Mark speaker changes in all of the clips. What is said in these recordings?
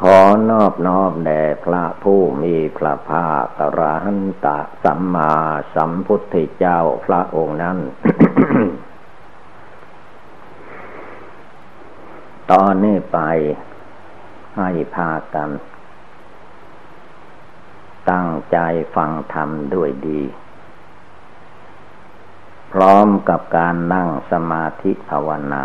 Speaker 1: ขอนอบน้อมแด่พระผู้มีพระภาคกระหันตะสัมมาสัมพุทธเจ้าพระองค์นั้น ตอนนี้ไปให้พากัน ตั้งใจฟังธรรมด้วยดี พร้อมกับการนั่งสมาธิภาวนา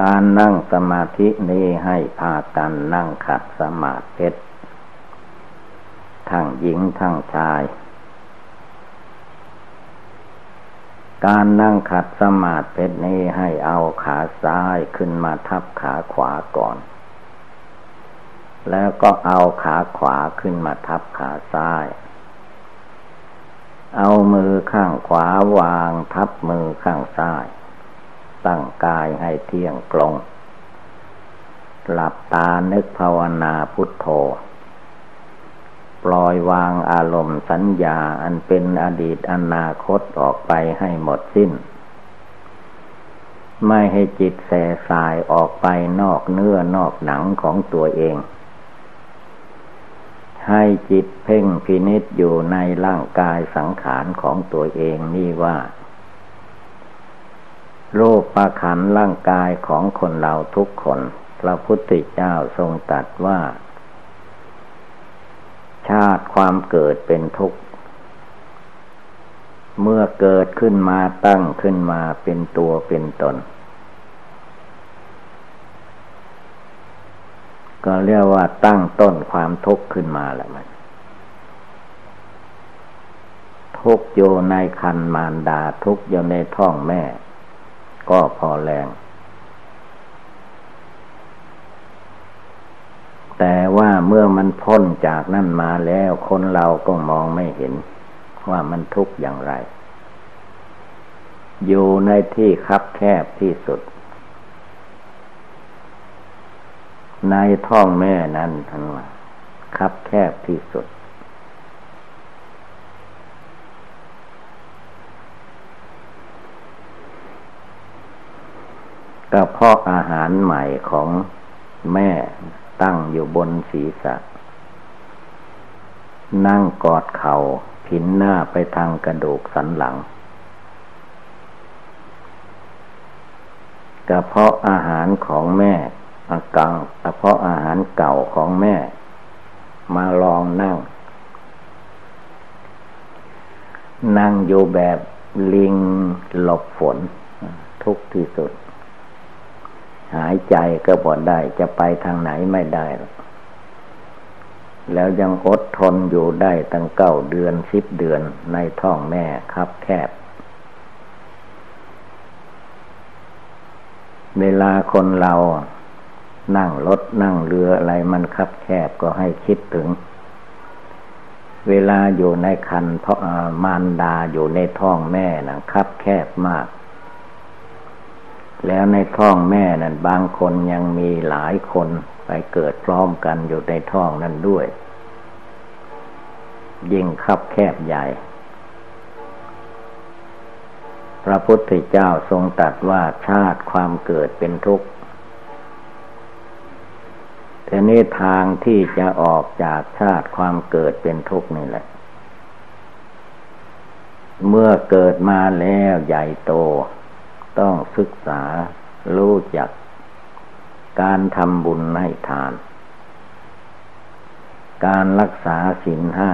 Speaker 1: การนั่งสมาธินี้ให้พากันนั่งขัดสมาธิทั้งหญิงทั้งชาย การนั่งขัดสมาธินี้ให้เอาขาซ้ายขึ้นมาทับขาขวาก่อน แล้วก็เอาขาขวาขึ้นมาทับขาซ้าย เอามือข้างขวาวางทับมือข้างซ้าย ตั้งกายให้เที่ยงตรง หลับตานึกภาวนาพุทโธ ปล่อยวางอารมณ์สัญญาอันเป็นอดีตอนาคตออกไปให้หมดสิ้น ไม่ให้จิตแสสายออกไปนอกเนื้อนอกหนังของตัวเองให้จิตเพ่งพินิษอยู่ในร่างกายสังขารของตัวเองนี่ว่า รูปประขันร่างกายของคนเราทุกคน พระพุทธเจ้าทรงตรัสว่า ชาติความเกิดเป็นทุกข์ เมื่อเกิดขึ้นมาตั้งขึ้นมาเป็นตัวเป็นตน ก็เรียกว่าตั้งต้นความทุกข์ขึ้นมาแหล้วมันทุกโยในคันมารดาทุกโยในท้องแม่ ก็พอแรง แต่ว่าเมื่อมันพ้นจากนั่นมาแล้วคนเราก็มองไม่เห็นว่ามันทุกข์อย่างไร อยู่ในที่คับแคบที่สุด ในท้องแม่นั้นท่านว่าคับแคบที่สุด กระเพาะอาหารใหม่ของแม่ตั้งอยู่บนศีรษะ นั่งกอดเขา่าผินหน้าไปทางกระดูกสันหลัง กระเพาะอาหารของแม่อากังกระเพาะอาหารเก่าของแม่ มาลองนั่ง นั่งอยู่แบบลิงหลบฝน ทุกที่สุด หายใจก็บ่ได้ จะไปทางไหนไม่ได้ แล้วยังอดทนอยู่ได้ตั้งเก้าเดือนสิบเดือนในท้องแม่ครับแคบ เวลาคนเรานั่งรถนั่งเรืออะไรมันคับแคบก็ให้คิดถึง เวลาอยู่ในคันเพราะมารดาอยู่ในท้องแม่นะคับแคบมาก แล้วในท้องแม่นั้นบางคนยังมีหลายคนไปเกิดพร้อมกันอยู่ในท้องนั้นด้วย ยิ่งคับแคบใหญ่ พระพุทธเจ้าทรงตรัสว่าชาติความเกิดเป็นทุกข์แต่นี้ทางที่จะออกจากชาติความเกิดเป็นทุกข์นี่แหละ เมื่อเกิดมาแล้วใหญ่โต ต้องศึกษารู้จัก การทำบุญให้ทาน การรักษาศีลห้า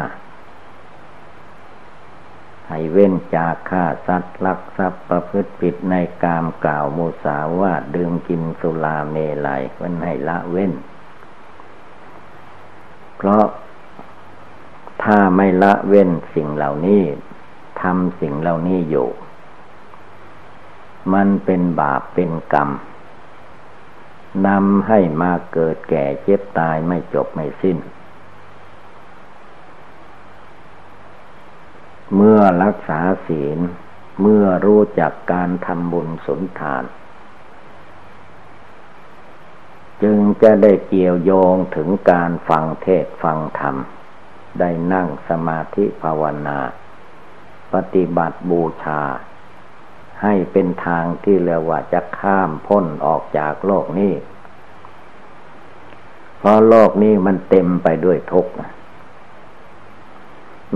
Speaker 1: ให้เว้นจากฆ่าสัตว์ลักทรัพย์ประพฤติผิดในกามกล่าวมุสาวาดื่มกินสุราเมลัยว้นให้ละเว้น เพราะถ้าไม่ละเว้นสิ่งเหล่านี้ทำสิ่งเหล่านี้อยู่ มันเป็นบาปเป็นกรรมนำให้มาเกิดแก่เจ็บตายไม่จบไม่สิ้น เมื่อรักษาศีล เมื่อรู้จักการทำบุญสนทาน จึงจะได้เกี่ยวโยงถึงการฟังเทศฟังธรรม ได้นั่งสมาธิภาวนา ปฏิบัติบูชา ให้เป็นทางที่เรียกว่าจะข้ามพ้นออกจากโลกนี้ เพราะโลกนี้มันเต็มไปด้วยทุกข์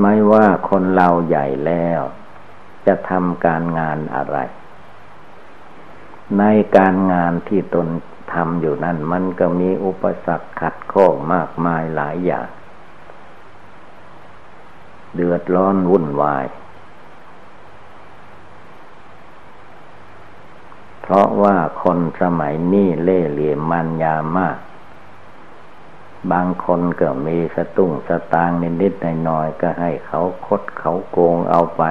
Speaker 1: ไม่ว่าคนเราใหญ่แล้ว จะทำการงานอะไร ในการงานที่ตนทำอยู่นั้นมันก็มีอุปสรรคขัดข้องมากมายหลายอย่าง เดือดร้อนวุ่นวาย เพราะว่าคนสมัยนี้เล่เหลี่ยมมันยามาก บางคนก็มีสตุ้งสตางนิดๆหน่อยๆก็ให้เขาคดเขาโกงเอาไป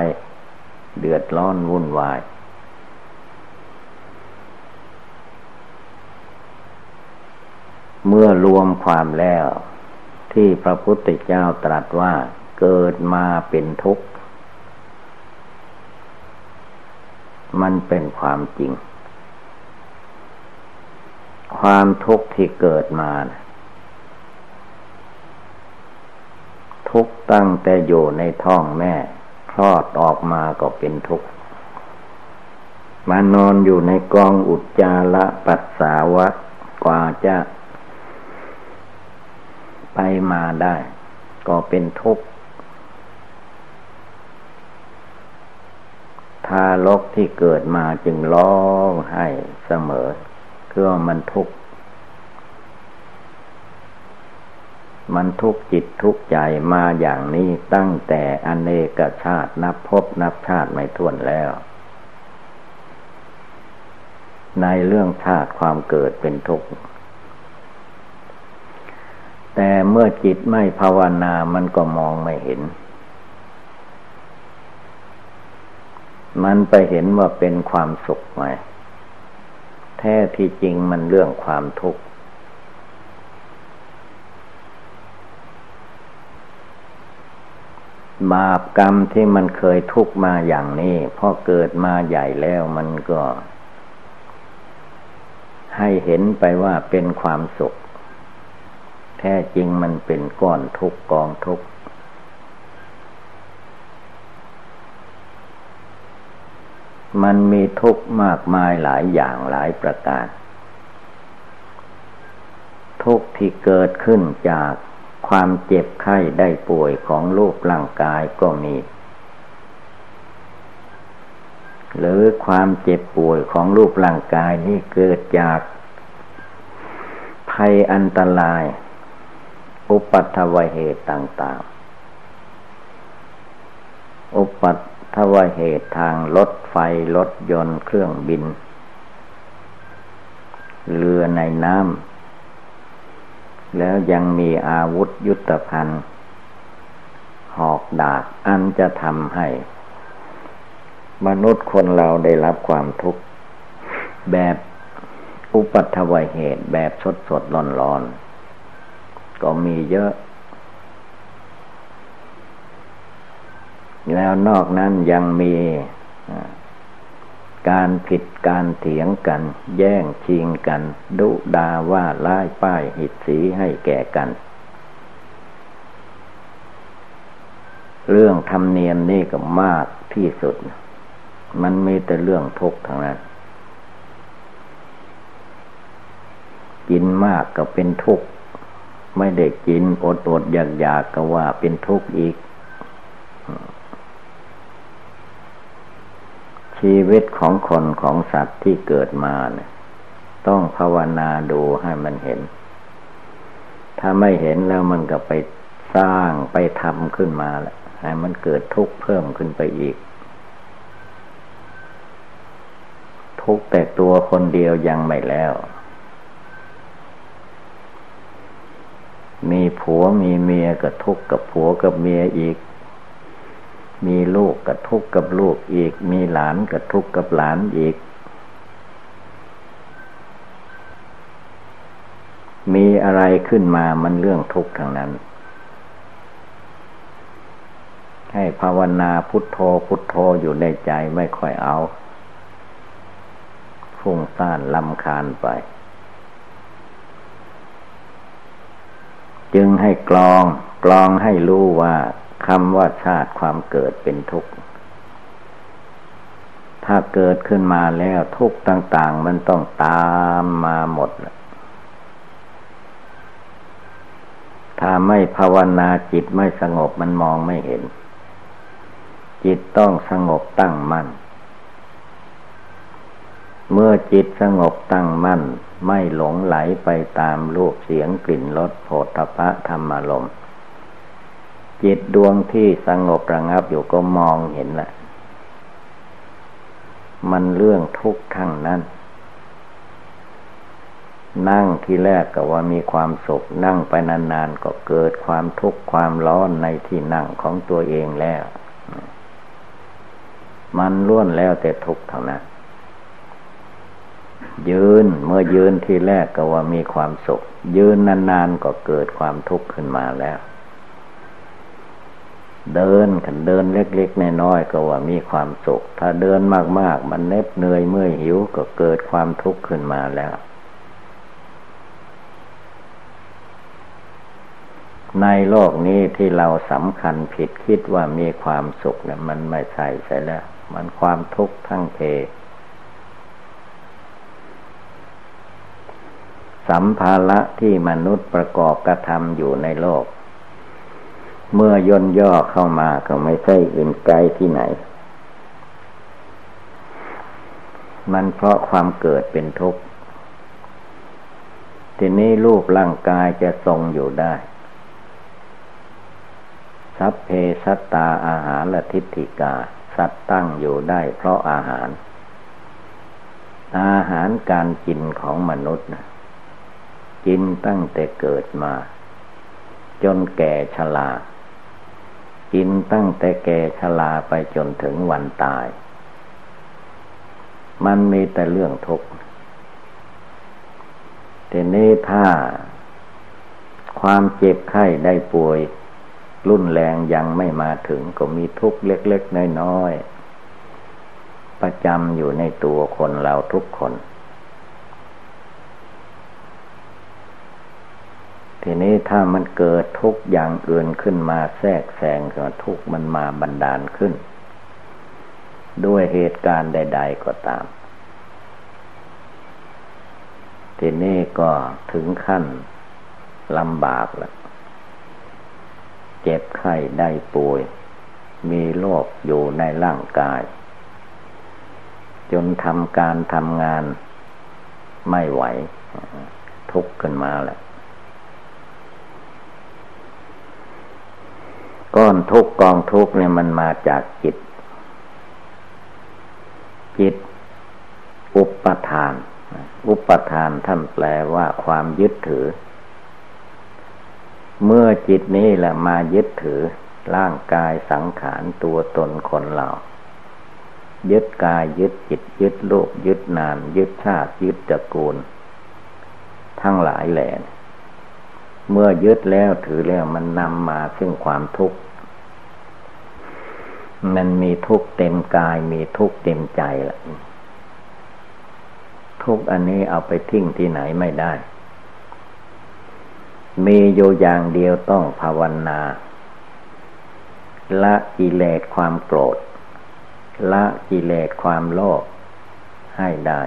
Speaker 1: เดือดร้อนวุ่นวายเมื่อรวมความแล้ว ที่พระพุทธเจ้าตรัสว่าเกิดมาเป็นทุกข์ มันเป็นความจริง ความทุกข์ที่เกิดมานะทุกตั้งแต่อยู่ในท้องแม่ คลอดออกมาก็เป็นทุกข์มานอนอยู่ในกองอุจจาระปัสสาวะกว่าจะไปมาได้ ก็เป็นทุกข์ทารกที่เกิดมาจึงร้องไห้เสมอ คือมันทุกข์มันทุกจิตทุกใจมาอย่างนี้ตั้งแต่อเนกชาตินับพบนับชาติไม่ท้วนแล้ว ในเรื่องชาติความเกิดเป็นทุกข์ แต่เมื่อจิตไม่ภาวนามันก็มองไม่เห็น มันไปเห็นว่าเป็นความสุขไหม ท้ที่จริงมันเรื่องความทุกข์ บาปกรรมที่มันเคยทุกมาอย่างนี้พอเกิดมาใหญ่แล้วมันก็ ให้เห็นไปว่าเป็นความสุข แท้จริงมันเป็นก้อนทุกกองทุก มันมีทุกข์มากมายหลายอย่างหลายประการ ทุกข์ที่เกิดขึ้นจากความเจ็บไข้ได้ป่วยของรูปร่างกายก็มี หรือความเจ็บป่วยของรูปร่างกายนี้เกิดจาก ภัยอันตราย อุปัตวเหตุต่าง ๆ อุปัต วเหตุทางรถไฟรถยนต์เครื่องบิน เรือในน้ำแล้วยังมีอาวุธยุทธภัณฑ์ หอกดาบอันจะทำให้ มนุษย์คนเราได้รับความทุกข์ แบบอุปัตวัยเหตุแบบสดสดร้อนร้อนก็มีเยอะ แล้วนอกนั้นยังมีการผิดการเถียงกัน แย่งชิงกัน ดุดาว่าล่ายป้ายหิดสีให้แก่กัน เรื่องธรรมเนียมนี่ก็มากที่สุด มันมีแต่เรื่องทุกข์ทางนั้น กินมากก็เป็นทุกข์ ไม่ได้กินอดอดอยากอยากก็ว่าเป็นทุกข์อีก ชีวิตของคนของสัตว์ที่เกิดมาเนี่ยต้องภาวนาดูให้มันเห็น ถ้าไม่เห็นแล้วมันก็ไปสร้างไปทำขึ้นมาและให้มันเกิดทุกข์เพิ่มขึ้นไปอีก ทุกแต่ตัวคนเดียวยังไม่แล้ว มีผัวมีเมียก็ทุกข์กับผัวกับเมียอีก มีลูกกับทุกกับลูกอีก มีหลานกับทุกกับหลานอีก มีอะไรขึ้นมามันเรื่องทุกข์ทางนั้น ให้ภาวนาพุทโธพุทโธอยู่ในใจไม่ค่อยเอาฟุ้งซ่านลำคาญไป จึงให้กลองกลองให้รู้ว่า คำว่าชาติความเกิดเป็นทุกข์ ถ้าเกิดขึ้นมาแล้วทุกข์ต่าง ๆ มันต้องตามมาหมด ถ้าไม่ภาวนาจิตไม่สงบมันมองไม่เห็น จิตต้องสงบตั้งมั่น เมื่อจิตสงบตั้งมั่น ไม่หลงไหลไปตามรูปเสียงกลิ่นรสโผฏฐพะธรรมารมณ์ จิตดวงที่สงบระงับอยู่ก็มองเห็นแหละมันเรื่องทุกข์ทั้งนั้น นั่งที่แรกก็ว่ามีความสุข นั่งไปนานๆก็เกิดความทุกข์ความร้อนในที่นั่งของตัวเองแล้ว มันล้วนแล้วแต่ทุกข์เท่านั้น ยืนเมื่อยืนที่แรกก็ว่ามีความสุข ยืนนานๆก็เกิดความทุกข์ขึ้นมาแล้ว เดินกันเดินเล็กๆน้อยๆก็ว่ามีความสุข ถ้าเดินมากๆ มันเน็บเหนื่อยเมื่อยหิวก็เกิดความทุกข์ขึ้นมาแล้ว ในโลกนี้ที่เราสำคัญผิดคิดว่ามีความสุขเนี่ยมันไม่ใช่ใช่แล้ว มันความทุกข์ทั้งเพสัมภาระที่มนุษย์ประกอบกระทำอยู่ในโลก เมื่อย่นย่อเข้ามาก็ไม่ใช่อื่นไกลที่ไหน มันเพราะความเกิดเป็นทุกข์ ทีนี้รูปร่างกายจะทรงอยู่ได้สัพเพสัตตาอาหารและทิฏฐิกา สัตว์ตั้งอยู่ได้เพราะอาหาร อาหารการกินของมนุษย์นะกินตั้งแต่เกิดมา จนแก่ชรา กินตั้งแต่แก่ชราไปจนถึงวันตาย มันมีแต่เรื่องทุกข์ทีนี้ถ้า ความเจ็บไข้ได้ป่วย รุนแรงยังไม่มาถึงก็มีทุกข์เล็ก ๆ น้อย ๆ ประจำอยู่ในตัวคนเราทุกคน ทีนี้ถ้ามันเกิดทุกอย่างอื่นขึ้นมาแทรกแซงก็ทุกมันมาบันดาลขึ้น ด้วยเหตุการณ์ใด ๆ ก็ตาม ทีนี้ก็ถึงขั้นลำบากแล้วเจ็บไข้ได้ป่วย มีโรคอยู่ในร่างกาย จนทำการทำงานไม่ไหว ทุกข์ขึ้นมาแหละ ก้อนทุกกองทุกเนี่ยมันมาจากจิต จิต อุปทาน อุปทานท่านแปลว่าความยึดถือ เมื่อจิตนี้แหละมายึดถือ ร่างกายสังขารตัวตนคนเรายึดกายยึดจิต ยึดโลกยึดนานยึดชาติ ยึดตระกูล ทั้งหลายแหล่ เมื่อยึดแล้วถือแล้วมันนำมาซึ่งความทุกข์ มันมีทุกข์เต็มกายมีทุกข์เต็มใจละทุกข์อันนี้เอาไปทิ้งที่ไหนไม่ได้ มีอยู่อย่างเดียวต้องภาวนา ละกิเลสความโกรธ ละกิเลสความโลภให้ได้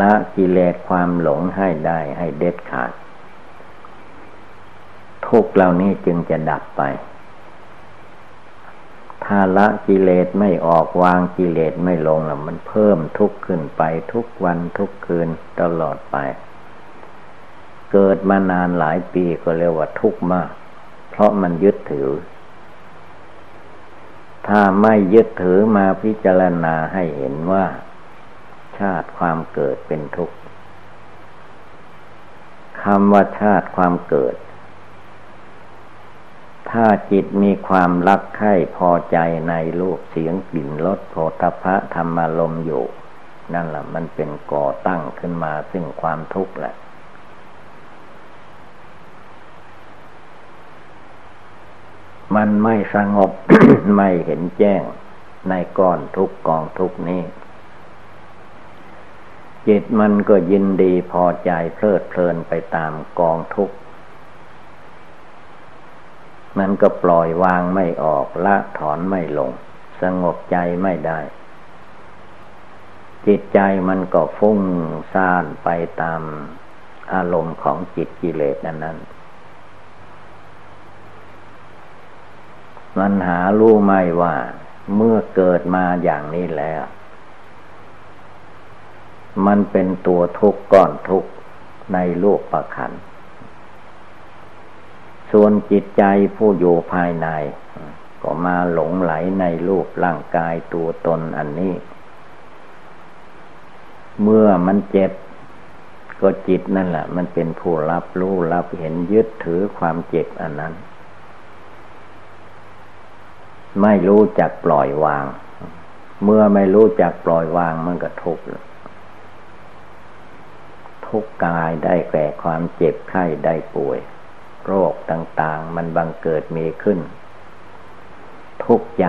Speaker 1: ละกิเลสความหลงให้ได้ให้เด็ดขาด ทุกเหล่านี้จึงจะดับไป ถ้าละกิเลสไม่ออกวางกิเลสไม่ลงแล้วมันเพิ่มทุกข์ขึ้นไปทุกวันทุกคืนตลอดไป เกิดมานานหลายปีก็เรียกว่าทุกข์มาก เพราะมันยึดถือ ถ้าไม่ยึดถือมาพิจารณาให้เห็นว่า ชาติความเกิดเป็นทุกข์คำว่าชาติความเกิด ถ้าจิตมีความรักใคร่พอใจในรูปเสียงกลิ่นรสโผฏฐะธรรมารมอยู่ นั่นแหละมันเป็นก่อตั้งขึ้นมาซึ่งความทุกข์แหละ มันไม่สงบไม่เห็นแจ้งในก้อนทุกกองทุกนี้ จิตมันก็ยินดีพอใจเพลิดเพลินไปตามกองทุก มันก็ปล่อยวางไม่ออกละถอนไม่ลง สงบใจไม่ได้ จิตใจมันก็ฟุ้งซ่านไปตามอารมณ์ของจิตกิเลสนั้นนั้นมันหารู้ไม่ว่า เมื่อเกิดมาอย่างนี้แล้ว มันเป็นตัวทุกข์ก้อนทุกข์ในโลกประคัน ส่วนจิตใจผู้อยู่ภายใน ก็มาหลงไหลในรูปร่างกายตัวตนอันนี้ เมื่อมันเจ็บ ก็จิตนั่นแหละ มันเป็นผู้รับรู้รับเห็นยึดถือความเจ็บอันนั้น ไม่รู้จักปล่อยวาง เมื่อไม่รู้จักปล่อยวางมันก็ทุกข์ทุกกายได้แก่ความเจ็บไข้ได้ป่วย โรคต่างๆ มันบังเกิดมีขึ้น ทุกใจ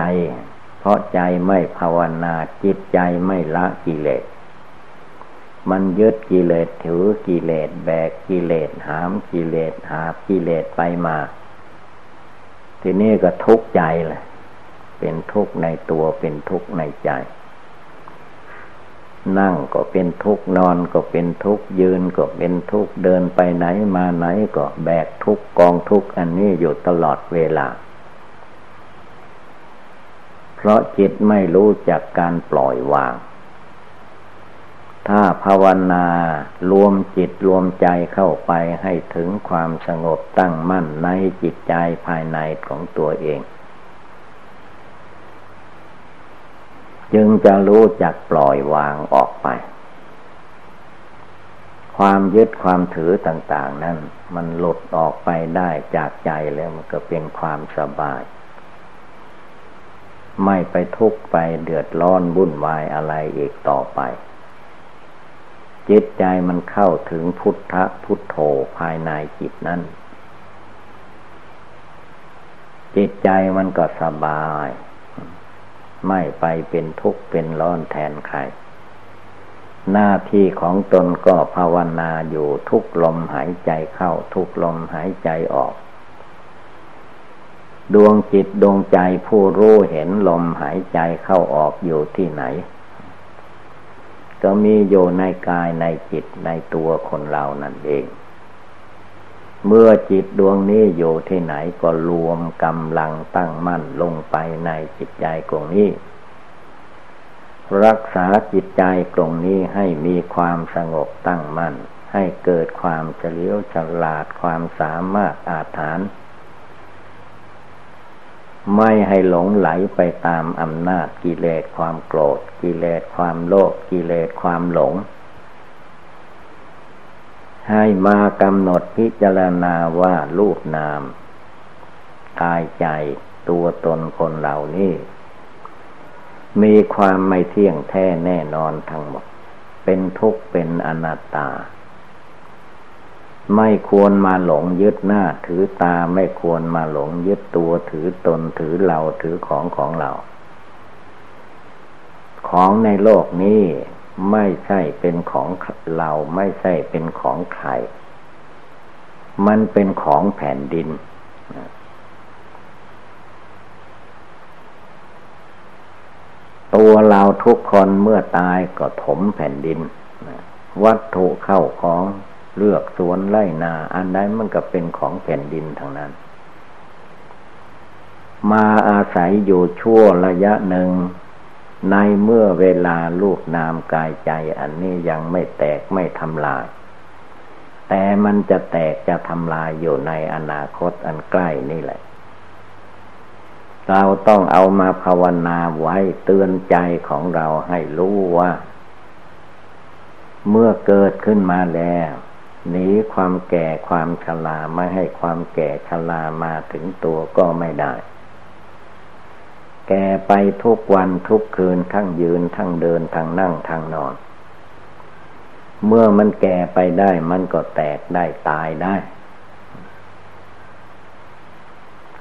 Speaker 1: เพราะใจไม่ภาวนาจิตใจไม่ละกิเลส มันยึดกิเลสถือกิเลสแบกกิเลสหามกิเลสหากิเลสไปมา ทีนี้ก็ทุกข์ใจเลยเป็นทุกข์ในตัวเป็นทุกข์ในใจ นั่งก็เป็นทุกข์นอนก็เป็นทุกข์ยืนก็เป็นทุกข์เดินไปไหนมาไหนก็แบกทุกข์กองทุกข์อันนี้อยู่ตลอดเวลา เพราะจิตไม่รู้จักการปล่อยวาง ถ้าภาวนารวมจิตรวมใจเข้าไปให้ถึงความสงบตั้งมั่นในจิตใจภายในของตัวเอง จึงจะรู้จักปล่อยวางออกไป ความยึดความถือต่างๆ นั้นมันหลุดออกไปได้จากใจแล้วมันก็เป็นความสบาย ไม่ไปทุกข์ไปเดือดร้อนวุ่นวายอะไรอีกต่อไป จิตใจมันเข้าถึงพุทธพุทโธภายในจิตนั้น จิตใจมันก็สบาย ไม่ไปเป็นทุกข์เป็นร้อนแทนใคร หน้าที่ของตนก็ภาวนาอยู่ทุกลมหายใจเข้าทุกลมหายใจออก ดวงจิตดวงใจผู้รู้เห็นลมหายใจเข้าออกอยู่ที่ไหน ก็มีอยู่ในกายในจิตในตัวคนเรานั่นเอง เมื่อจิตดวงนี้อยู่ที่ไหนก็รวมกำลังตั้งมั่นลงไปในจิตใจตรงนี้ รักษาจิตใจตรงนี้ให้มีความสงบตั้งมั่น ให้เกิดความเฉลียวฉลาดความสามารถอาถรรพ์ไม่ให้หลงไหลไปตามอำนาจกิเลสความโกรธ กิเลสความโลภกิเลสความหลง ให้มากำหนดพิจารณาว่ารูปนามกายใจตัวตนคนเหล่านี้ มีความไม่เที่ยงแท้แน่นอนทั้งหมด เป็นทุกข์เป็นอนัตตา ไม่ควรมาหลงยึดหน้าถือตาไม่ควรมาหลงยึดตัวถือตนถือเราถือของของเรา ของในโลกนี้ ไม่ใช่เป็นของเราไม่ใช่เป็นของใคร มันเป็นของแผ่นดิน ตัวเราทุกคนเมื่อตายก็ถมแผ่นดิน วัตถุเข้าของเลือกสวนไร่นา อันใดมันก็เป็นของแผ่นดินทั้งนั้น มาอาศัยอยู่ชั่วระยะหนึ่ง ในเมื่อเวลาลูกนามกายใจอันนี้ยังไม่แตกไม่ทำลาย แต่มันจะแตกจะทำลายอยู่ในอนาคตอันใกล้นี่แหละ เราต้องเอามาภาวนาไว้เตือนใจของเราให้รู้ว่า เมื่อเกิดขึ้นมาแล้วหนีความแก่ความชราไม่ให้ความแก่ชรามาถึงตัวก็ไม่ได้ แก่ไปทุกวันทุกคืนทั้งยืนทั้งเดินทั้งนั่งทั้งนอน เมื่อมันแก่ไปได้มันก็แตกได้ตายได้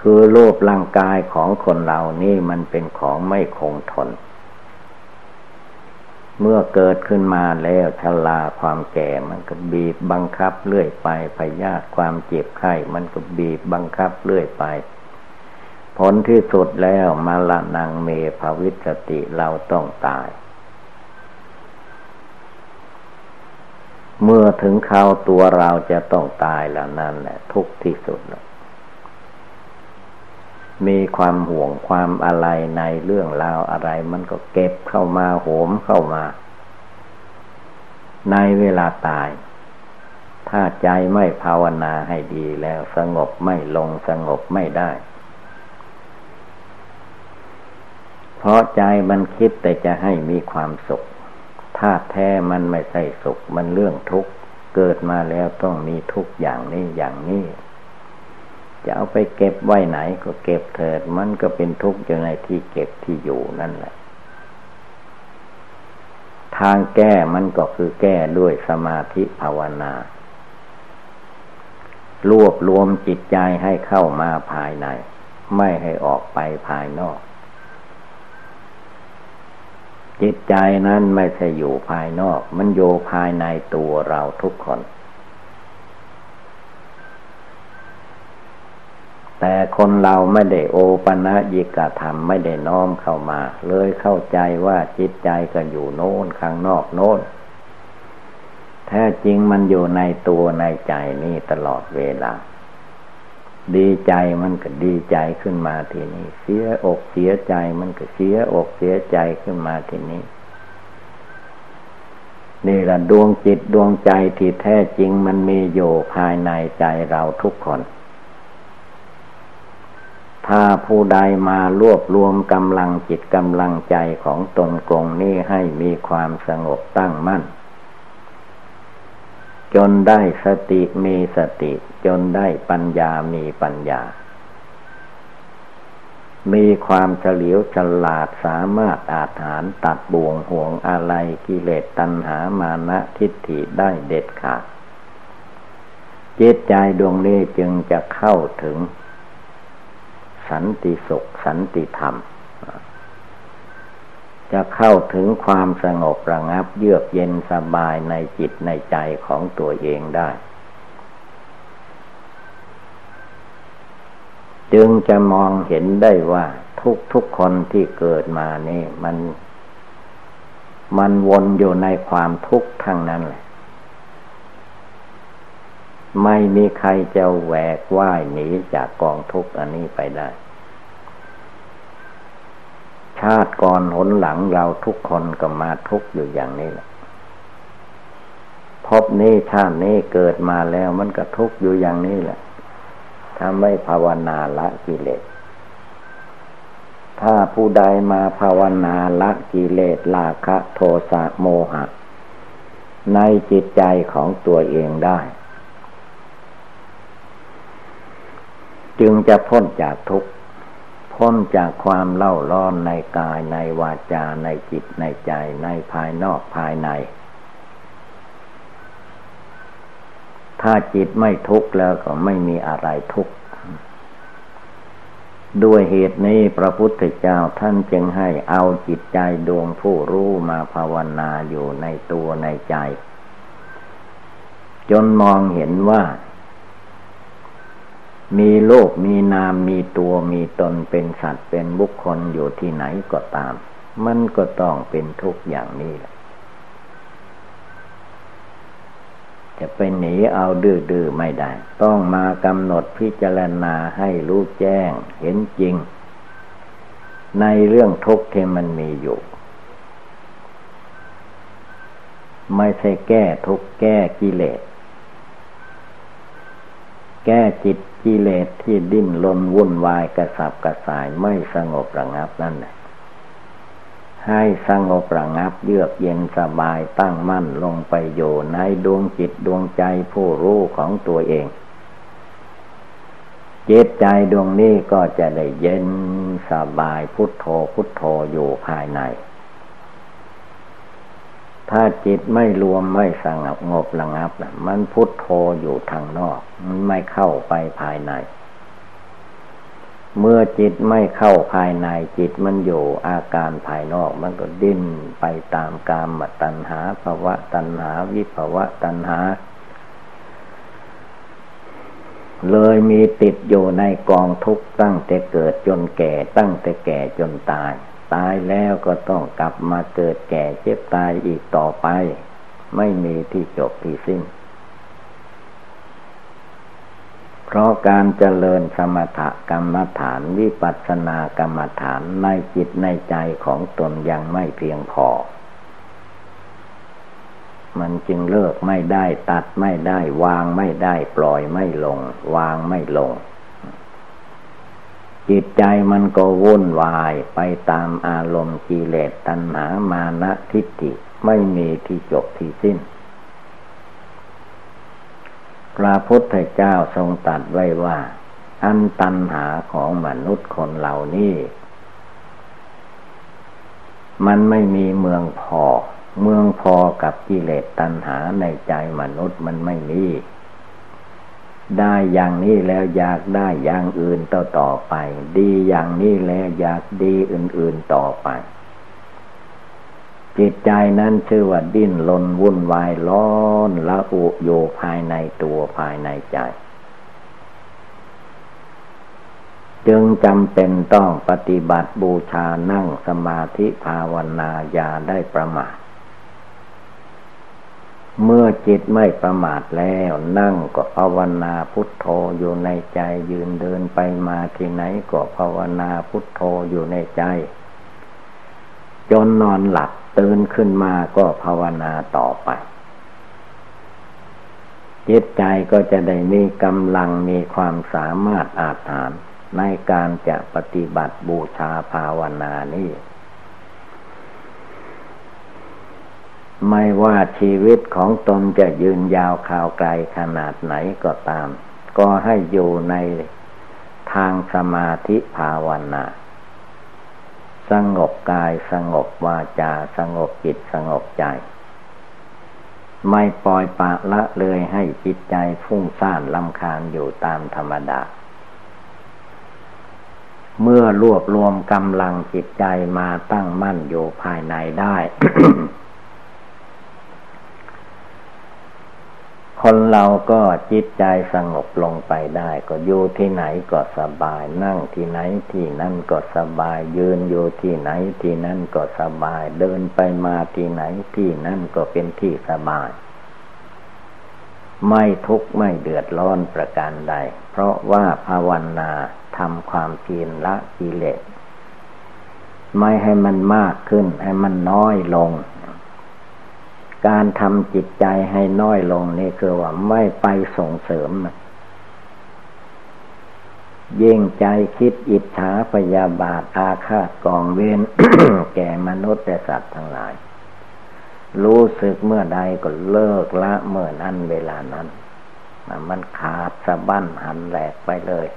Speaker 1: คือรูปร่างกายของคนเรานี่มันเป็นของไม่คงทน เมื่อเกิดขึ้นมาแล้วชราความแก่มันก็บีบบังคับเรื่อยไปพยาธิความเจ็บไข้มันก็บีบบังคับเรื่อยไป ผลที่สุดแล้วมาละนังเมภวิสติเราต้องตาย เมื่อถึงคราวตัวเราจะต้องตายแล้วนั่นแหละทุกที่สุดแล้วมีความห่วงความอะไรในเรื่องราวอะไร มันก็เก็บเข้ามาโหมเข้ามา ในเวลาตาย ถ้าใจไม่ภาวนาให้ดีแล้วสงบไม่ลงสงบไม่ได้ เพราะใจมันคิดแต่จะให้มีความสุขถ้าแท้มันไม่ใช่สุข มันเรื่องทุกข์ เกิดมาแล้วต้องมีทุกอย่างนี้อย่างนี้ จะเอาไปเก็บไว้ไหนก็เก็บเถิด มันก็เป็นทุกข์อยู่ในที่เก็บที่อยู่นั่นแหละ ทางแก้มันก็คือแก้ด้วยสมาธิภาวนารวบรวมจิตใจให้เข้ามาภายใน ไม่ให้ออกไปภายนอก จิตใจนั้นไม่ใช่อยู่ภายนอก มันอยู่ภายในตัวเราทุกคน แต่คนเราไม่ได้โอปะยิกธรรมไม่ได้น้อมเข้ามา เลยเข้าใจว่าจิตใจก็อยู่โน้นข้างนอกโน้นแท้จริงมันอยู่ในตัวในใจนี่ตลอดเวลา ดีใจมันก็ดีใจขึ้นมาทีนี้ เสียอกเสียใจมันก็เสียอกเสียใจขึ้นมาทีนี้นี่แหละดวงจิตดวงใจที่แท้จริงมันมีอยู่ภายในใจเราทุกคน ถ้าผู้ใดมารวบรวมกำลังจิตกำลังใจของตนกลงนี้ให้มีความสงบตั้งมั่น จนได้สติมีสติ จนได้ปัญญามีปัญญา มีความเฉลียวฉลาดสามารถอาถานตัดบ่วงห่วงอะไรกิเลสตัณหามานะทิฏฐิได้เด็ดขาดจิตใจดวงนี้จึงจะเข้าถึง สันติสุขสันติธรรม จะเข้าถึงความสงบระงับเยือกเย็นสบายในจิตในใจของตัวเองได้ จึงจะมองเห็นได้ว่าทุกทุกคนที่เกิดมานี่มัน มันวนอยู่ในความทุกข์ทั้งนั้นแหละไม่มีใครจะแหวกว่ายหนีจากกองทุกข์อันนี้ไปได้ ชาติก่อนหนหลังเราทุกคนก็มาทุกอยู่อย่างนี้แหละพบนี้ชาตินี้เกิดมาแล้วมันก็ทุกอยู่อย่างนี้แหละถ้าไม่ภาวนาละกิเลส ถ้าผู้ใดมาภาวนาละกิเลสลาคะโทสะโมหะ ในจิตใจของตัวเองได้ จึงจะพ้นจากทุกข์ พ้นจากความเล่าร้อนในกายในวาจาในจิตในใจในภายนอกภายใน ถ้าจิตไม่ทุกข์แล้วก็ไม่มีอะไรทุกข์ด้วยเหตุนี้พระพุทธเจ้าท่านจึงให้เอาจิตใจดวงผู้รู้มาภาวนาอยู่ในตัวในใจ จนมองเห็นว่า มีโลกมีนามมีตัวมีตนเป็นสัตว์เป็นบุคคลอยู่ที่ไหนก็ตาม มันก็ต้องเป็นทุกอย่างนี้แหละจะไปหนีเอาดื้อๆไม่ได้ ต้องมากำหนดพิจารณาให้รู้แจ้งเห็นจริง ในเรื่องทุกข์ที่มันมีอยู่ ไม่ใช่แก้ทุกข์แก้กิเลส แก้จิต กิเลสที่ดิ้นรนวุ่นวายกระสับกระส่ายไม่สงบระงับนั่นแหละให้สงบระงับเยือกเย็นสบายตั้งมั่นลงไปอยู่ในดวงจิตดวงใจผู้รู้ของตัวเอง เจตใจดวงนี้ก็จะได้เย็นสบายพุทโธพุทโธอยู่ภายใน ถ้าจิตไม่รวมไม่สงบงบระงับนะมันพุทโธอยู่ทางนอก มันไม่เข้าไปภายใน เมื่อจิตไม่เข้าภายในจิตมันอยู่อาการภายนอก มันก็ดิ้นไปตามกามตัณหาภาวะตัณหาวิภาวะตัณหา เลยมีติดอยู่ในกองทุกข์ตั้งแต่เกิดจนแก่ตั้งแต่แก่จนตาย ตายแล้วก็ต้องกลับมาเกิดแก่เจ็บตายอีกต่อไป ไม่มีที่จบที่สิ้น เพราะการเจริญสมถกรรมฐานวิปัสสนากรรมฐานในจิตในใจของตนยังไม่เพียงพอ มันจึงเลิกไม่ได้ตัดไม่ได้ วางไม่ได้ปล่อยไม่ลง วางไม่ลง จิตใจมันก็วุ่นวายไปตามอารมณ์กิเลสตัณหามานะทิฏฐิไม่มีที่จบที่สิ้น พระพุทธเจ้าทรงตัดไว้ว่า อันตันหาของมนุษย์คนเหล่านี้ มันไม่มีเมืองพอ เมืองพอกับกิเลสตัณหาในใจมนุษย์มันไม่มี ได้อย่างนี้แล้วอยากได้อย่างอื่นต่อต่อไป ดีอย่างนี้แล้วอยากดีอื่น ๆต่อไป จิตใจนั้นชื่อว่าดิ้นลนวุ่นวายร้อนละอุโยภายในตัวภายในใจ จึงจำเป็นต้องปฏิบัติบูชานั่งสมาธิภาวนาอย่าได้ประมาท เมื่อจิตไม่ประมาทแล้ว นั่งก็ภาวนาพุทโธอยู่ในใจยืนเดินไปมาที่ไหนก็ภาวนาพุทโธอยู่ในใจ จนนอนหลับตื่นขึ้นมาก็ภาวนาต่อไป จิตใจก็จะได้มีกำลังมีความสามารถอาถานในการจะปฏิบัติบูชาภาวนานี้ ไม่ว่าชีวิตของตนจะยืนยาวข่าวไกลขนาดไหนก็ตาม ก็ให้อยู่ในทางสมาธิภาวนา สงบกายสงบวาจา สงบจิตสงบใจ ไม่ปล่อยปะละเลยให้จิตใจฟุ้งซ่านลำคาญอยู่ตามธรรมดา เมื่อรวบรวมกำลังจิตใจมาตั้งมั่นอยู่ภายในได้ คนเราก็จิตใจสงบลงไปได้ ก็อยู่ที่ไหนก็สบาย นั่งที่ไหนที่นั่นก็สบาย ยืนอยู่ที่ไหนที่นั่นก็สบาย เดินไปมาที่ไหนที่นั่นก็เป็นที่สบาย ไม่ทุกข์ไม่เดือดร้อนประการใด เพราะว่าภาวนาทำความเพียรละกิเลสไม่ให้มันมากขึ้นให้มันน้อยลง การทำจิตใจให้น้อยลงนี่คือว่าไม่ไปส่งเสริมนะยิ่งใจคิดอิจฉาพยาบาทอาฆาตกองเวรแก่มนุษย์และสัตว์ทั้งหลาย รู้สึกเมื่อใดก็เลิกละเมื่อนั้นเวลานั้น มันขาดสะบั้นหันแหลกไปเลย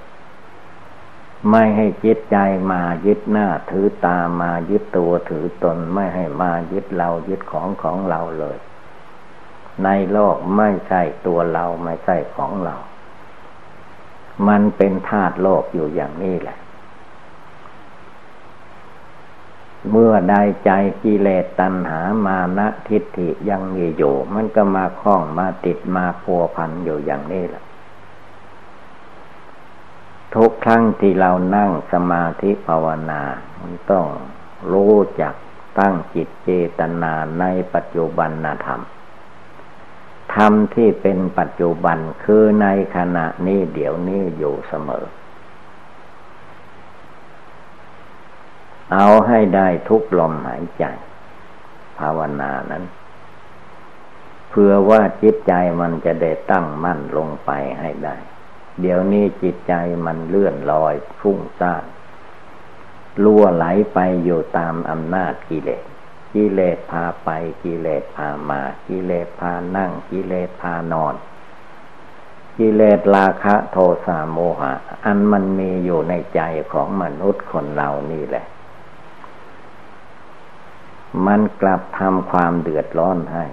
Speaker 1: ไม่ให้จิตใจมายึดหน้าถือตามายึดตัวถือตนไม่ให้มายึดเรายึดของของเราเลย ในโลกไม่ใช่ตัวเราไม่ใช่ของเรา มันเป็นธาตุโลกอยู่อย่างนี้แหละ เมื่อใดใจกิเลสตัณหามานะทิฏฐิยังมีอยู่ มันก็มาคล้องมาติดมาพัวพันอยู่อย่างนี้แหละ ทุกครั้งที่เรานั่งสมาธิภาวนา มันต้องรู้จักตั้งจิตเจตนาในปัจจุบันธรรม ธรรมที่เป็นปัจจุบันคือในขณะนี้เดี๋ยวนี้อยู่เสมอ เอาให้ได้ทุกลมหายใจ ภาวนานั้น เพื่อว่าจิตใจมันจะได้ตั้งมั่นลงไปให้ได้ เดี๋ยวนี้จิตใจมันเลื่อนลอยฟุ้งซ่านล่วไหลไปอยู่ตามอำนาจกิเลส กิเลสพาไปกิเลสพามา กิเลสพานั่ง กิเลสพานอน กิเลสราคะโทสะโมหะ อันมันมีอยู่ในใจของมนุษย์คนเรานี่แหละ มันกลับทำความเดือดร้อนให้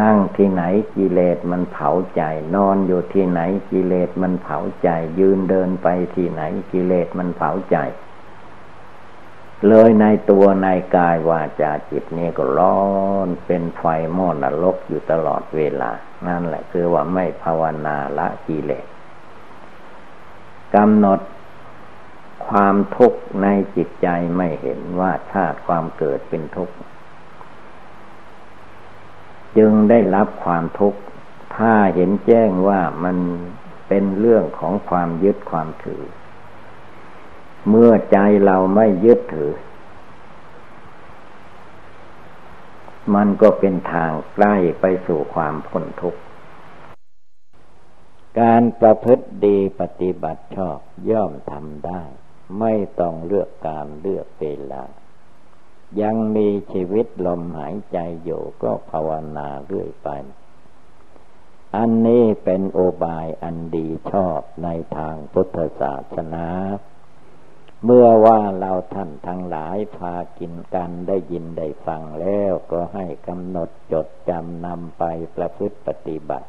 Speaker 1: นั่งที่ไหนกิเลสมันเผาใจ นอนอยู่ที่ไหนกิเลสมันเผาใจ ยืนเดินไปที่ไหนกิเลสมันเผาใจ เลยในตัวในกายวาจาจิตนี่ก็ร้อนเป็นไฟมอดนรกอยู่ตลอดเวลา นั่นแหละคือว่าไม่ภาวนาละกิเลสกำหนดความทุกข์ในจิตใจไม่เห็นว่าชาติความเกิดเป็นทุกข์ จึงได้รับความทุกข์ถ้าเห็นแจ้งว่ามันเป็นเรื่องของความยึดความถือ เมื่อใจเราไม่ยึดถือ มันก็เป็นทางใกล้ไปสู่ความพ้นทุกข์การประพฤติดีปฏิบัติชอบย่อมทำได้ ไม่ต้องเลือกการเลือกเวลา ยังมีชีวิตลมหายใจอยู่ก็ภาวนาเรื่อยไป อันนี้เป็นโอบายอันดีชอบในทางพุทธศาสนา เมื่อว่าเราท่านทั้งหลายพากินกันได้ยินได้ฟังแล้วก็ให้กำหนดจดจำนำไปประพฤติปฏิบัติ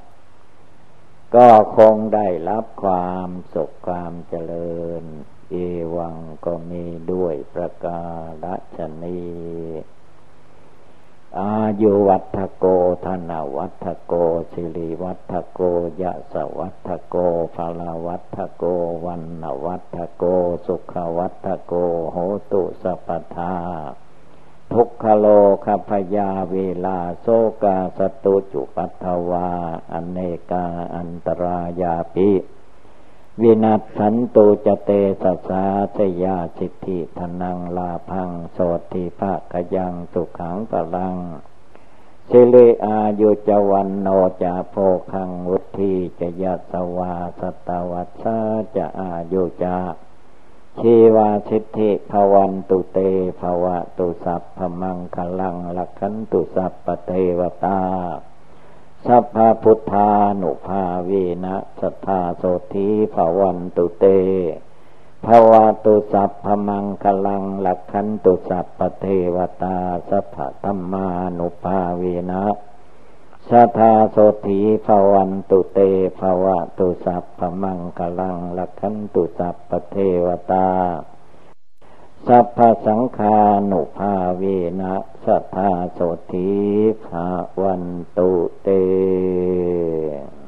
Speaker 1: ก็คงได้รับความสุขความเจริญ เอวังก็มีด้วยประกาศนีอายุวัฒโกธนวัฒโกสิริวัฒโกยะสวัฒโกภลาวัฒโกวันนวัฒโก สุขวัฒโกโหตุสัพทาทุกขโลคพยาเวลาโซกาสตุจุปัตวา อเนกาอันตรายาปิ วินัสสันตุจเตสสาสยาสิทธิธนังลาพังโสติภาคยังสุขังปลังสิเลอายุจวันโนจะโพคังวุธีจะยัสวาสตวัชชาจะอายุจาชีวาสิทธิภวันตุเตภวะตุสัพพมังคลังลักขันตุสัพปเทวตา สัพพพุทธานุภาเวนะสัทธาโสธีภวันตุเตภวะตุสัพพมังคลังลักขันตุสัพปเทวตาสัพพธรรมานุภาเวนะสัทธาโสธีภวันตุเตภวะตุสัพพมังคลังลักขันตุสัพปเทวตา สัพพสังฆานุภาเวนะสัทธาโสธิภาวันตุเต